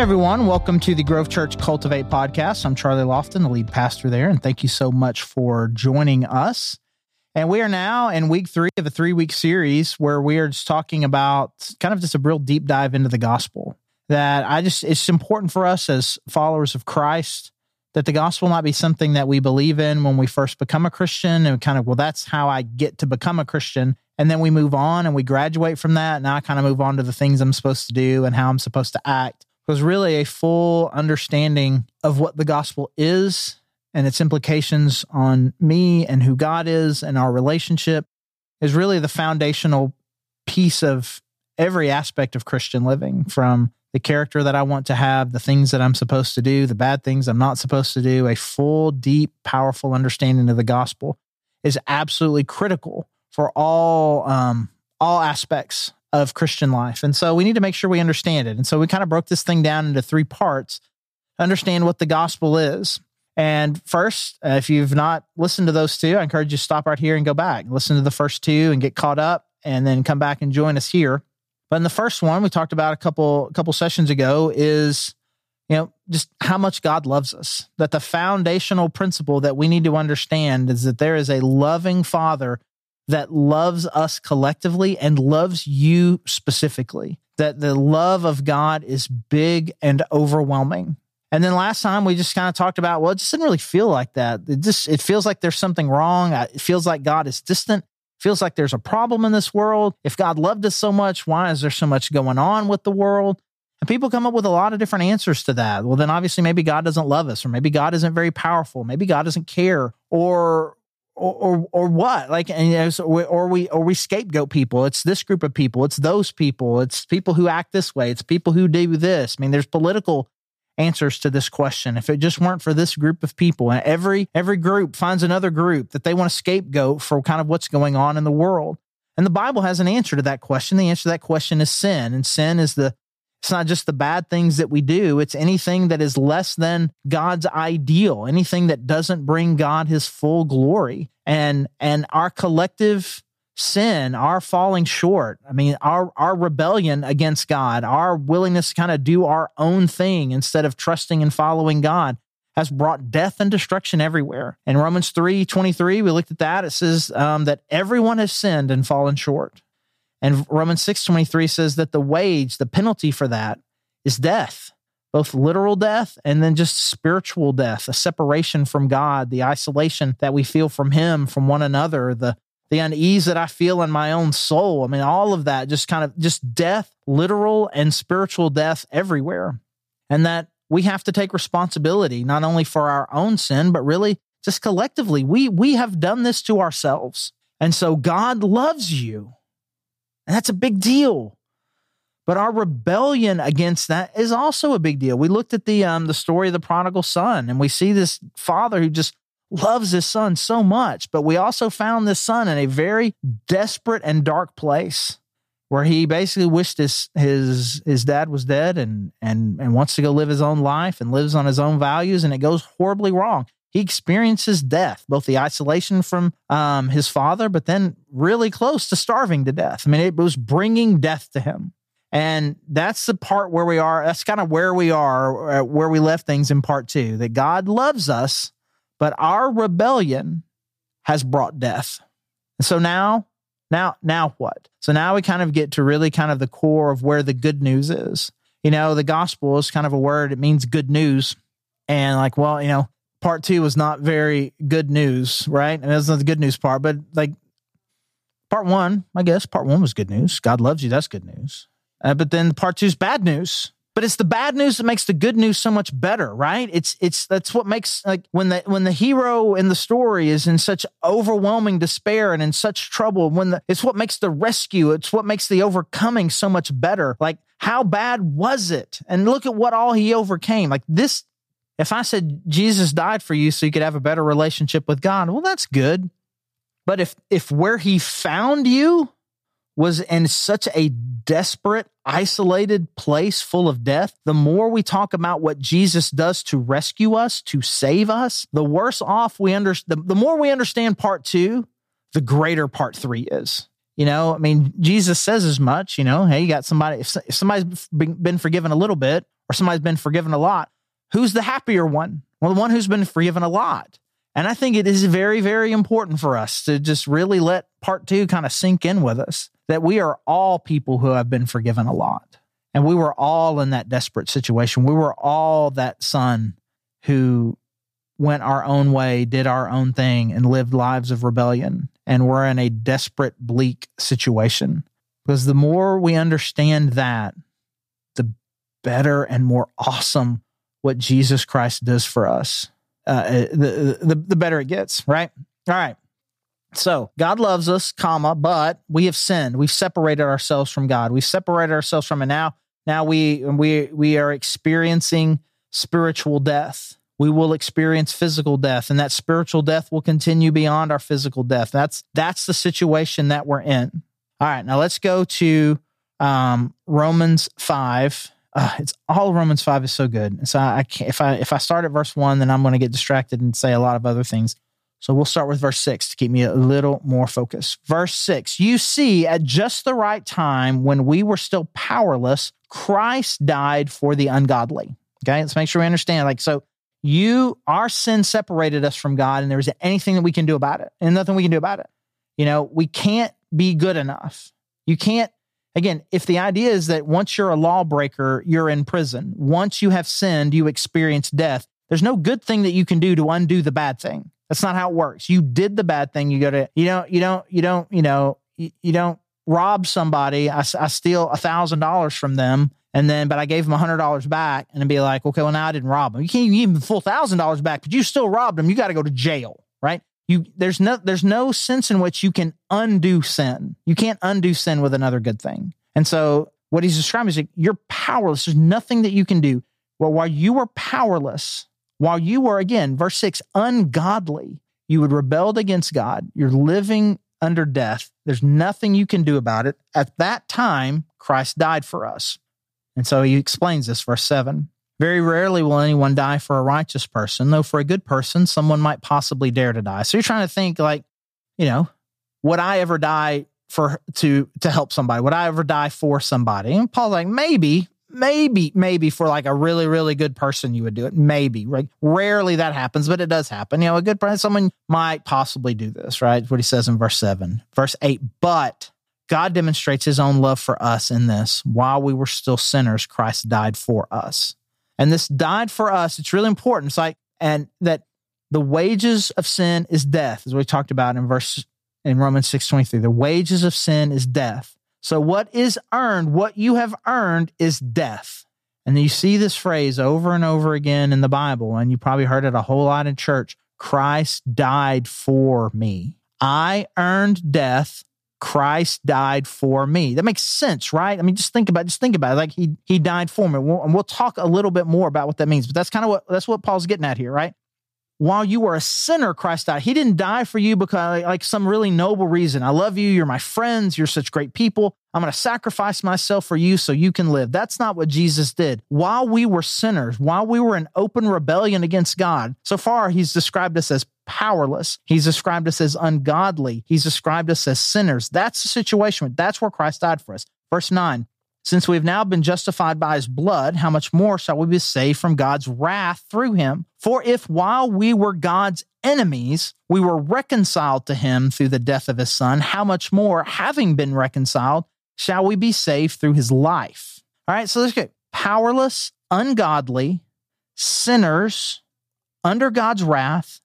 Everyone, welcome to the Grove Church Cultivate podcast. I'm Charlie Lofton, the lead pastor there, and thank you so much for joining us. And we are now in week three of a three week series where we are just talking about kind of just a real deep dive into the gospel. That I just, it's important for us as followers of Christ that the gospel might be something that we believe in when we first become a Christian and kind of, well, that's how I get to become a Christian. And then we move on and we graduate from that. Now I kind of move on to the things I'm supposed to do and how I'm supposed to act was really a full understanding of what the gospel is and its implications on me and who God is and our relationship is really the foundational piece of every aspect of Christian living from the character that I want to have, the things that I'm supposed to do, the bad things I'm not supposed to do, a full, deep, powerful understanding of the gospel is absolutely critical for all um, all aspects of Christian life. And so we need to make sure we understand it. And so we kind of broke this thing down into three parts understand what the gospel is. And first, uh, if you've not listened to those two, I encourage you to stop right here and go back, listen to the first two and get caught up and then come back and join us here. But in the first one, we talked about a couple a couple sessions ago is you know just how much God loves us. That the foundational principle that we need to understand is that there is a loving Father that loves us collectively and loves you specifically. That the love of God is big and overwhelming. And then last time we just kind of talked about, well, it just didn't really feel like that. It just it feels like there's something wrong. It feels like God is distant. It feels like there's a problem in this world. If God loved us so much, why is there so much going on with the world? And people come up with a lot of different answers to that. Well, then obviously maybe God doesn't love us, or maybe God isn't very powerful, maybe God doesn't care, or or, or, what? Like and you know, so we, or we or we scapegoat people. It's this group of people. It's those people. It's people who act this way. It's people who do this. I mean there's political answers to this question. If it just weren't for this group of people and every every group finds another group that they want to scapegoat for kind of what's going on in the world. And the bible has an answer to that question. The answer to that question is sin and sin is the it's not just the bad things that we do, it's anything that is less than God's ideal, anything that doesn't bring God his full glory. And and our collective sin, our falling short, I mean, our our rebellion against God, our willingness to kind of do our own thing instead of trusting and following God has brought death and destruction everywhere. In Romans 3 23, we looked at that. It says um, that everyone has sinned and fallen short. And Romans 6:23 says that the wage, the penalty for that is death, both literal death and then just spiritual death, a separation from God, the isolation that we feel from him, from one another, the the unease that I feel in my own soul. I mean, all of that just kind of just death, literal and spiritual death everywhere. And that we have to take responsibility not only for our own sin, but really just collectively. We we have done this to ourselves. And so God loves you. And that's a big deal. But our rebellion against that is also a big deal. We looked at the um the story of the prodigal son, and we see this father who just loves his son so much. But we also found this son in a very desperate and dark place where he basically wished his his his dad was dead and and and wants to go live his own life and lives on his own values and it goes horribly wrong he experiences death, both the isolation from um, his father, but then really close to starving to death. I mean, it was bringing death to him. And that's the part where we are. That's kind of where we are, uh, where we left things in part two that God loves us, but our rebellion has brought death. And so now, now, now what? So now we kind of get to really kind of the core of where the good news is. You know, the gospel is kind of a word, it means good news. And like, well, you know, part two was not very good news, right? And that's not the good news part, but like part one, I guess part one was good news. God loves you. That's good news. Uh, but then part two is bad news. But it's the bad news that makes the good news so much better, right? It's it's that's what makes like when the when the hero in the story is in such overwhelming despair and in such trouble. When the it's what makes the rescue, it's what makes the overcoming so much better. Like how bad was it? And look at what all he overcame. Like this if I said Jesus died for you so you could have a better relationship with God, well, that's good. But if if where he found you was in such a desperate, isolated place full of death, the more we talk about what Jesus does to rescue us, to save us, the worse off we understand. The, the more we understand part two, the greater part three is. You know, I mean, Jesus says as much, you know, hey, you got somebody, if, somebody's been forgiven a little bit, or somebody's been forgiven a lot, who's the happier one? Well, the one who's been forgiven a lot. And I think it is very, very important for us to just really let part two kind of sink in with us that we are all people who have been forgiven a lot. And we were all in that desperate situation. We were all that son who went our own way, did our own thing, and lived lives of rebellion. And we're in a desperate, bleak situation. Because the more we understand that, the better and more awesome what Jesus Christ does for us, uh, uh the, the, the better it gets, right? All right. So God loves us, comma, but we have sinned. We've separated ourselves from God. We've separated ourselves from it. Now, now we we we are experiencing spiritual death. We will experience physical death, and that spiritual death will continue beyond our physical death. That's that's the situation that we're in. All right, now let's go to um, Romans five. Uh, it's all Romans five is so good. So I, I can't, if I if I start at verse one, then I'm going to get distracted and say a lot of other things. So we'll start with verse six to keep me a little more focused. Verse six, you see, at just the right time when we were still powerless, Christ died for the ungodly. Okay, let's make sure we understand. Like, so you, our sin separated us from God, and there isn't anything that we can do about it, and nothing we can do about it. You know, we can't be good enough. You can't, again, if the idea is that once you're a lawbreaker, you're in prison, once you have sinned, you experience death, there's no good thing that you can do to undo the bad thing. That's not how it works. You did the bad thing. You go to, you don't, you don't, you don't, you know, you, you don't rob somebody. I, I steal a thousand dollars from them. And then, but I gave them a hundred dollars back and be like, okay, well, now I didn't rob them. You can't even give them the full thousand dollars back, but you still robbed them. You got to go to jail, right? You, there's no, there's no sense in which you can undo sin. You can't undo sin with another good thing. And so what he's describing is like, you're powerless. There's nothing that you can do. Well, while you were powerless, while you were, again, verse six, ungodly, you had rebelled against God. You're living under death. There's nothing you can do about it. At that time, Christ died for us. And so he explains this, verse seven. Very rarely will anyone die for a righteous person, though for a good person, someone might possibly dare to die. So you're trying to think like, you know, would I ever die for to to help somebody? Would I ever die for somebody? And Paul's like, maybe, maybe maybe for like a really really good person you would do it maybe right rarely that happens but it does happen you know a good person someone might possibly do this right what he says in verse 7 verse 8 but god demonstrates his own love for us in this while we were still sinners christ died for us and this died for us it's really important it's like and that the wages of sin is death as we talked about in verse in romans 6 23 the wages of sin is death so, what is earned, what you have earned, is death. And you see this phrase over and over again in the Bible, and you probably heard it a whole lot in church Christ died for me. I earned death. Christ died for me. That makes sense, right? I mean, just think about, just think about it. Like he he died for me, and we'll talk a little bit more about what that means. But that's kind of what that's what Paul's getting at here, right? While you were a sinner, Christ died. He didn't die for you because like some really noble reason. I love you. You're my friends. You're such great people. I'm going to sacrifice myself for you so you can live. That's not what Jesus did. While we were sinners, while we were in open rebellion against God, so far he's described us as powerless. He's described us as ungodly. He's described us as sinners. That's the situation. That's where Christ died for us. Verse 9 since we have now been justified by his blood, how much more shall we be saved from God's wrath through him? For if while we were God's enemies, we were reconciled to him through the death of his son, how much more, having been reconciled, shall we be saved through his life? All right, so let's get powerless, ungodly, sinners, under God's wrath,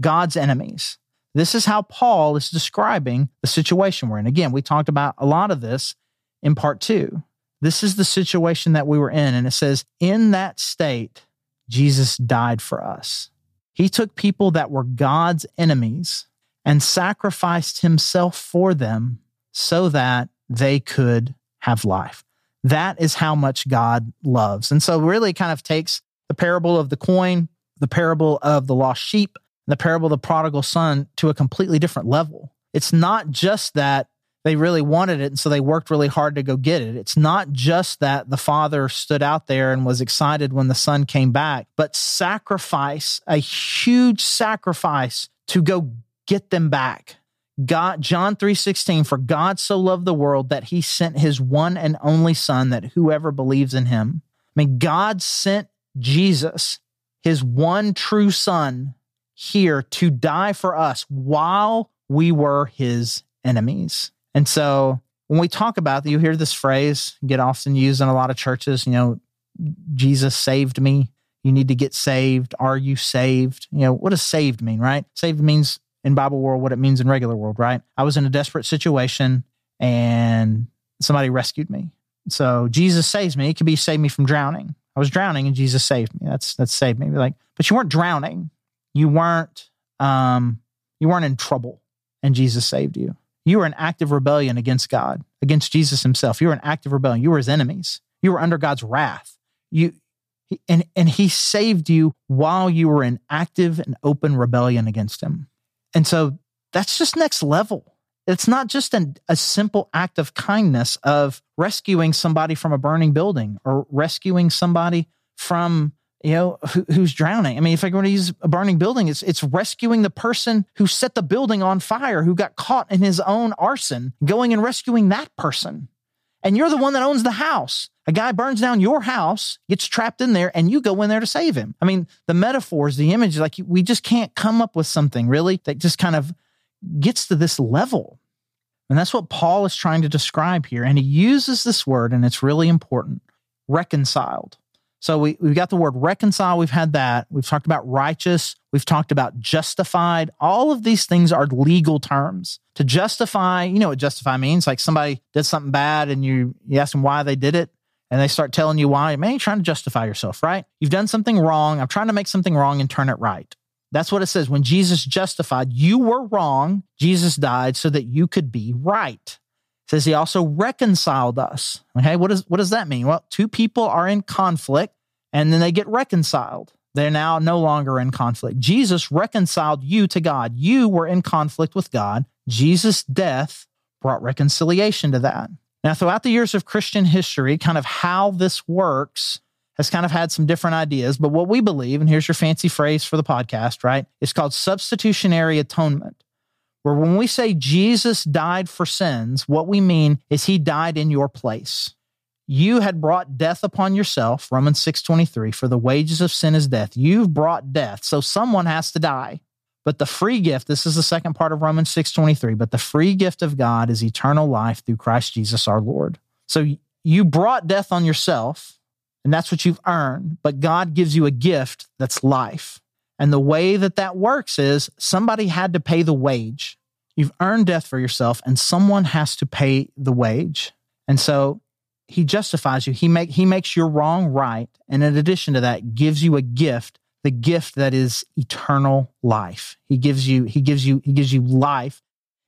God's enemies. This is how Paul is describing the situation we're in. Again, we talked about a lot of this in part two. This is the situation that we were in. And it says, in that state, Jesus died for us. He took people that were God's enemies and sacrificed himself for them so that they could have life. That is how much God loves. And so, really, kind of takes the parable of the coin, the parable of the lost sheep, the parable of the prodigal son to a completely different level. It's not just that they really wanted it. And so they worked really hard to go get it. It's not just that the father stood out there and was excited when the son came back, but sacrifice, a huge sacrifice to go get them back. God, John 3:16, for God so loved the world that he sent his one and only son that whoever believes in him I mean, God sent Jesus, his one true son, here to die for us while we were his enemies. And so when we talk about you hear this phrase get often used in a lot of churches, you know, Jesus saved me. You need to get saved. Are you saved? You know, what does saved mean, right? Saved means in Bible world what it means in regular world, right? I was in a desperate situation and somebody rescued me. So Jesus saves me. It could be saved me from drowning. I was drowning and Jesus saved me. That's that's saved me. Like, but you weren't drowning. You weren't um you weren't in trouble and Jesus saved you. You were in active rebellion against God, against Jesus himself. You were in active rebellion. You were his enemies. You were under God's wrath. You and and he saved you while you were in active and open rebellion against him. And so that's just next level. It's not just an, a simple act of kindness of rescuing somebody from a burning building or rescuing somebody from you know who, who's drowning. I mean, if I going to use a burning building, it's it's rescuing the person who set the building on fire, who got caught in his own arson, going and rescuing that person. And you're the one that owns the house. A guy burns down your house, gets trapped in there, and you go in there to save him. I mean, the metaphors, the images, like we just can't come up with something really that just kind of gets to this level. And that's what Paul is trying to describe here. And he uses this word, and it's really important reconciled. So we, we've got the word reconcile. We've had that. We've talked about righteous. We've talked about justified. All of these things are legal terms. To justify, you know what justify means? Like somebody did something bad and you, you ask them why they did it and they start telling you why. Man, you're trying to justify yourself, right? You've done something wrong. I'm trying to make something wrong and turn it right. That's what it says. When Jesus justified, you were wrong. Jesus died so that you could be right. Says he also reconciled us. Okay, what, is, what does that mean? Well, two people are in conflict and then they get reconciled. They're now no longer in conflict. Jesus reconciled you to God. You were in conflict with God. Jesus' death brought reconciliation to that. Now, throughout the years of Christian history, kind of how this works has kind of had some different ideas. But what we believe, and here's your fancy phrase for the podcast, right? It's called substitutionary atonement. Where when we say Jesus died for sins, what we mean is he died in your place. You had brought death upon yourself, Romans 6:23, for the wages of sin is death. You've brought death, so someone has to die. But the free gift, this is the second part of Romans 6:23, but the free gift of God is eternal life through Christ Jesus our Lord. So you brought death on yourself, and that's what you've earned. But God gives you a gift that's life. And the way that that works is somebody had to pay the wage. You've earned death for yourself, and someone has to pay the wage. And so he justifies you. He make he makes your wrong right, and in addition to that, gives you a gift, the gift that is eternal life. He gives you he gives you he gives you life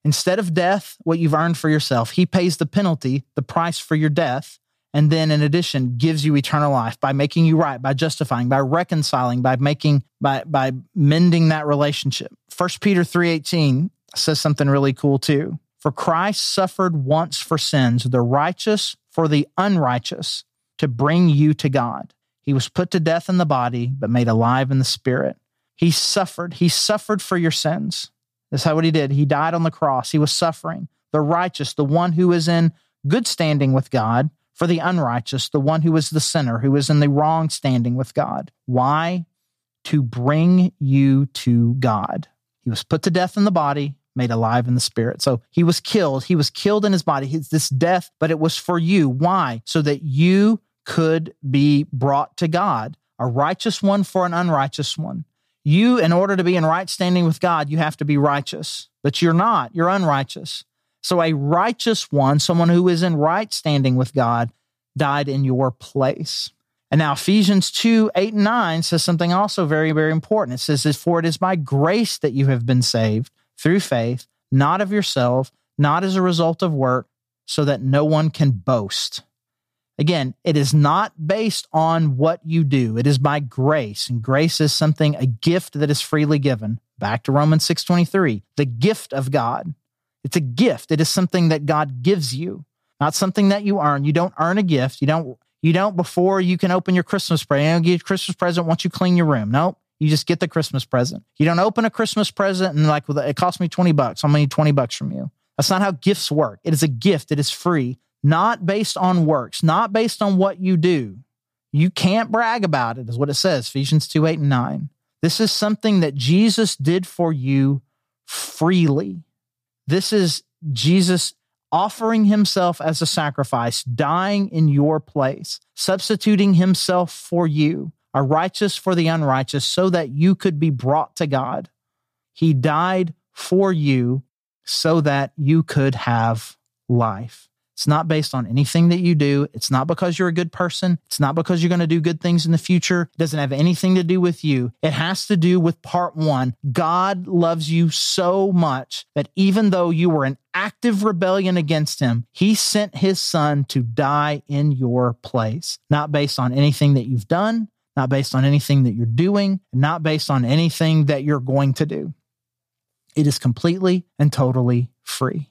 instead of death, what you've earned for yourself. He pays the penalty, the price for your death, and then in addition gives you eternal life by making you right by justifying by reconciling by making by by mending that relationship first peter 3.18 says something really cool too. For christ suffered once for sins the righteous for the unrighteous to bring you to god. He was put to death in the body but made alive in the spirit. He suffered he suffered for your sins. That's how what he did. He died on the cross. He was suffering. The righteous the one who is in good standing with god for the unrighteous, the one who is the sinner, who is in the wrong standing with God. Why? To bring you to God. He was put to death in the body, made alive in the spirit. So he was killed. He was killed in his body. His, this death, but it was for you. Why? So that you could be brought to God, a righteous one for an unrighteous one. You, in order to be in right standing with God, you have to be righteous, but you're not. You're unrighteous. So a righteous one, someone who is in right standing with God, died in your place. And now Ephesians 2, 8 and 9 says something also very, very important. It says, For it is by grace that you have been saved through faith, not of yourself, not as a result of work, so that no one can boast. Again, it is not based on what you do. It is by grace. And grace is something, a gift that is freely given. Back to Romans 6.23, the gift of God. It's a gift. It is something that God gives you, not something that you earn. You don't earn a gift. You don't, you don't before you can open your Christmas present. You don't get a Christmas present once you clean your room. No, you just get the Christmas present. You don't open a Christmas present and like, it cost me 20 bucks. I'm going to need 20 bucks from you. That's not how gifts work. It is a gift. It is free, not based on works, not based on what you do. You can't brag about it, is what it says, Ephesians 2 8 and 9. This is something that Jesus did for you freely. This is Jesus offering himself as a sacrifice, dying in your place, substituting himself for you, a righteous for the unrighteous, so that you could be brought to God. He died for you so that you could have life. It's not based on anything that you do. It's not because you're a good person. It's not because you're going to do good things in the future. It doesn't have anything to do with you. It has to do with part one. God loves you so much that even though you were in active rebellion against him, he sent his son to die in your place, not based on anything that you've done, not based on anything that you're doing, not based on anything that you're going to do. It is completely and totally free.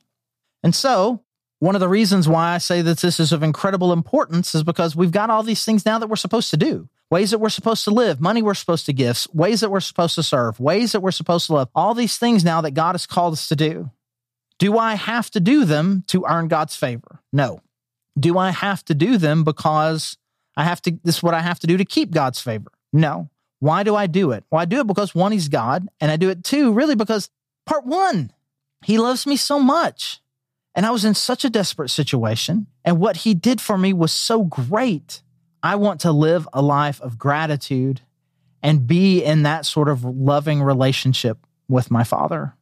And so one of the reasons why I say that this is of incredible importance is because we've got all these things now that we're supposed to do. Ways that we're supposed to live, money we're supposed to give, ways that we're supposed to serve, ways that we're supposed to love, all these things now that God has called us to do. Do I have to do them to earn God's favor? No. Do I have to do them because I have to, this is what I have to do to keep God's favor? No. Why do I do it? Well, I do it because one, he's God, and I do it too, really because part one, he loves me so much. And I was in such a desperate situation. And what he did for me was so great. I want to live a life of gratitude and be in that sort of loving relationship with my father.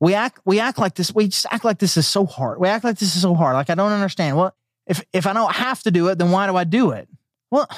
We act we act like this, we just act like this is so hard. We act like this is so hard. Like I don't understand. Well, if if I don't have to do it, then why do I do it? Well,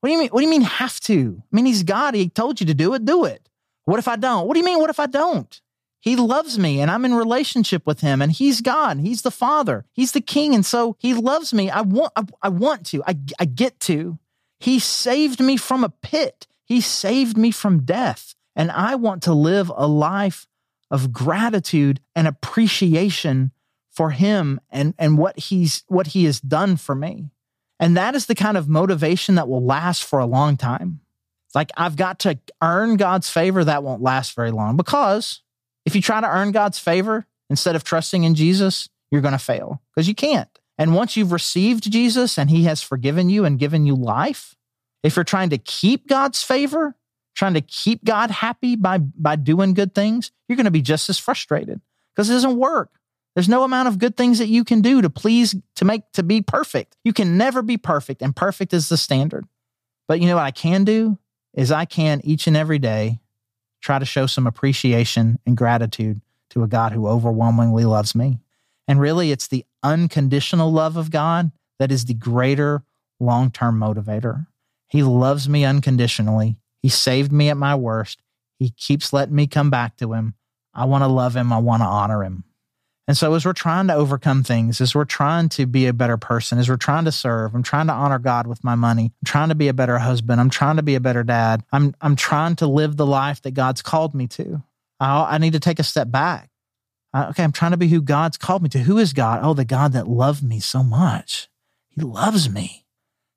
what do you mean? What do you mean have to? I mean, he's God. He told you to do it, do it. What if I don't? What do you mean? What if I don't? He loves me and I'm in relationship with him and he's God. He's the father. He's the king. And so he loves me. I want, I, I want to, I, I get to. He saved me from a pit. He saved me from death. And I want to live a life of gratitude and appreciation for him and, and what he's, what he has done for me. And that is the kind of motivation that will last for a long time. Like I've got to earn God's favor that won't last very long because if you try to earn God's favor instead of trusting in Jesus, you're going to fail because you can't. And once you've received Jesus and he has forgiven you and given you life, if you're trying to keep God's favor, trying to keep God happy by, by doing good things, you're going to be just as frustrated because it doesn't work. There's no amount of good things that you can do to please, to make, to be perfect. You can never be perfect, and perfect is the standard. But you know what I can do is I can each and every day try to show some appreciation and gratitude to a God who overwhelmingly loves me. And really, it's the unconditional love of God that is the greater long term motivator. He loves me unconditionally. He saved me at my worst. He keeps letting me come back to him. I want to love him. I want to honor him. And so, as we're trying to overcome things, as we're trying to be a better person, as we're trying to serve, I'm trying to honor God with my money. I'm trying to be a better husband. I'm trying to be a better dad. I'm, I'm trying to live the life that God's called me to. I, I need to take a step back. I, okay, I'm trying to be who God's called me to. Who is God? Oh, the God that loved me so much. He loves me.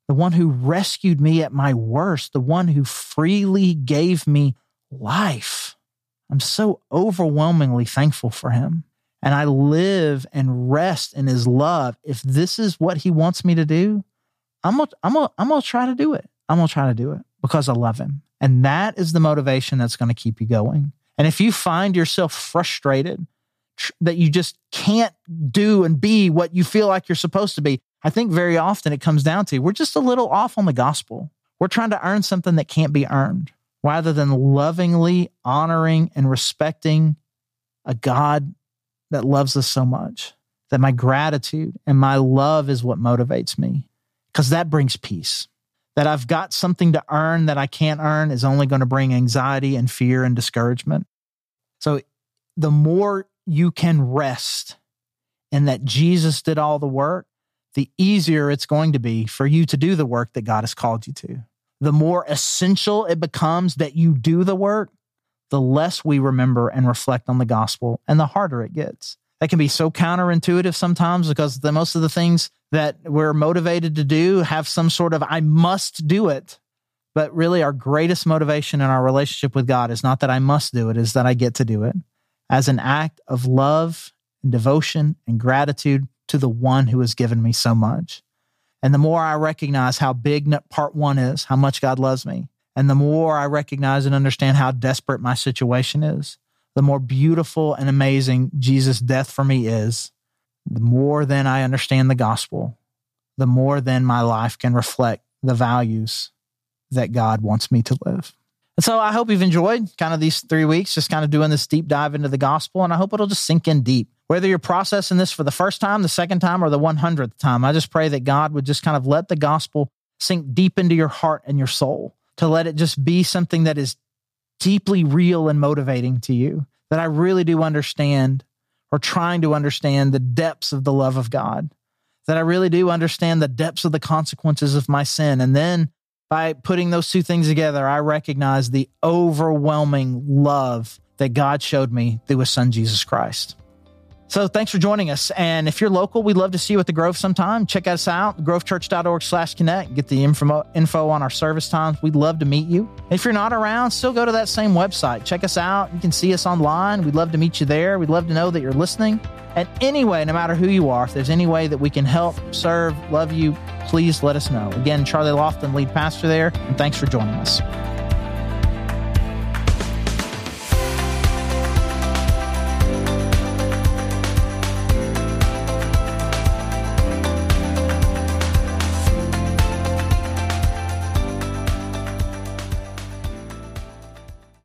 The one who rescued me at my worst, the one who freely gave me life. I'm so overwhelmingly thankful for him and I live and rest in his love, if this is what he wants me to do, I'm gonna, I'm gonna, I'm gonna try to do it. I'm gonna try to do it because I love him. And that is the motivation that's to keep you going. And if you find yourself frustrated tr- that you just can't do and be what you feel like you're supposed to be, I think very often it comes down to we're just a little off on the gospel. We're trying to earn something that can't be earned rather than lovingly honoring and respecting a God that loves us so much, that my gratitude and my love is what motivates me because that brings peace. That I've got something to earn that I can't earn is only going to bring anxiety and fear and discouragement. So the more you can rest in that Jesus did all the work, the easier it's going to be for you to do the work that God has called you to. The more essential it becomes that you do the work, the less we remember and reflect on the gospel and the harder it gets. That can be so counterintuitive sometimes because the most of the things that we're motivated to do have some sort of I must do it. But really our greatest motivation in our relationship with God is not that I must do it, is that I get to do it as an act of love and devotion and gratitude to the one who has given me so much. And the more I recognize how big part one is, how much God loves me, and the more I recognize and understand how desperate my situation is, the more beautiful and amazing Jesus' death for me is, the more then I understand the gospel, the more then my life can reflect the values that God wants me to live. And so I hope you've enjoyed kind of these three weeks, just kind of doing this deep dive into the gospel. And I hope it'll just sink in deep. Whether you're processing this for the first time, the second time, or the 100th time, I just pray that God would just kind of let the gospel sink deep into your heart and your soul, to let it just be something that is deeply real and motivating to you, that I really do understand or trying to understand the depths of the love of God, that I really do understand the depths of the consequences of my sin. And then by putting those two things together, I recognize the overwhelming love that God showed me through his son, Jesus Christ. So thanks for joining us. And if you're local, we'd love to see you at the Grove sometime. Check us out, grovechurch.org slash connect. Get the info, info on our service times. We'd love to meet you. If you're not around, still go to that same website. Check us out. You can see us online. We'd love to meet you there. We'd love to know that you're listening. And anyway, no matter who you are, if there's any way that we can help, serve, love you, please let us know. Again, Charlie Lofton, lead pastor there, and thanks for joining us.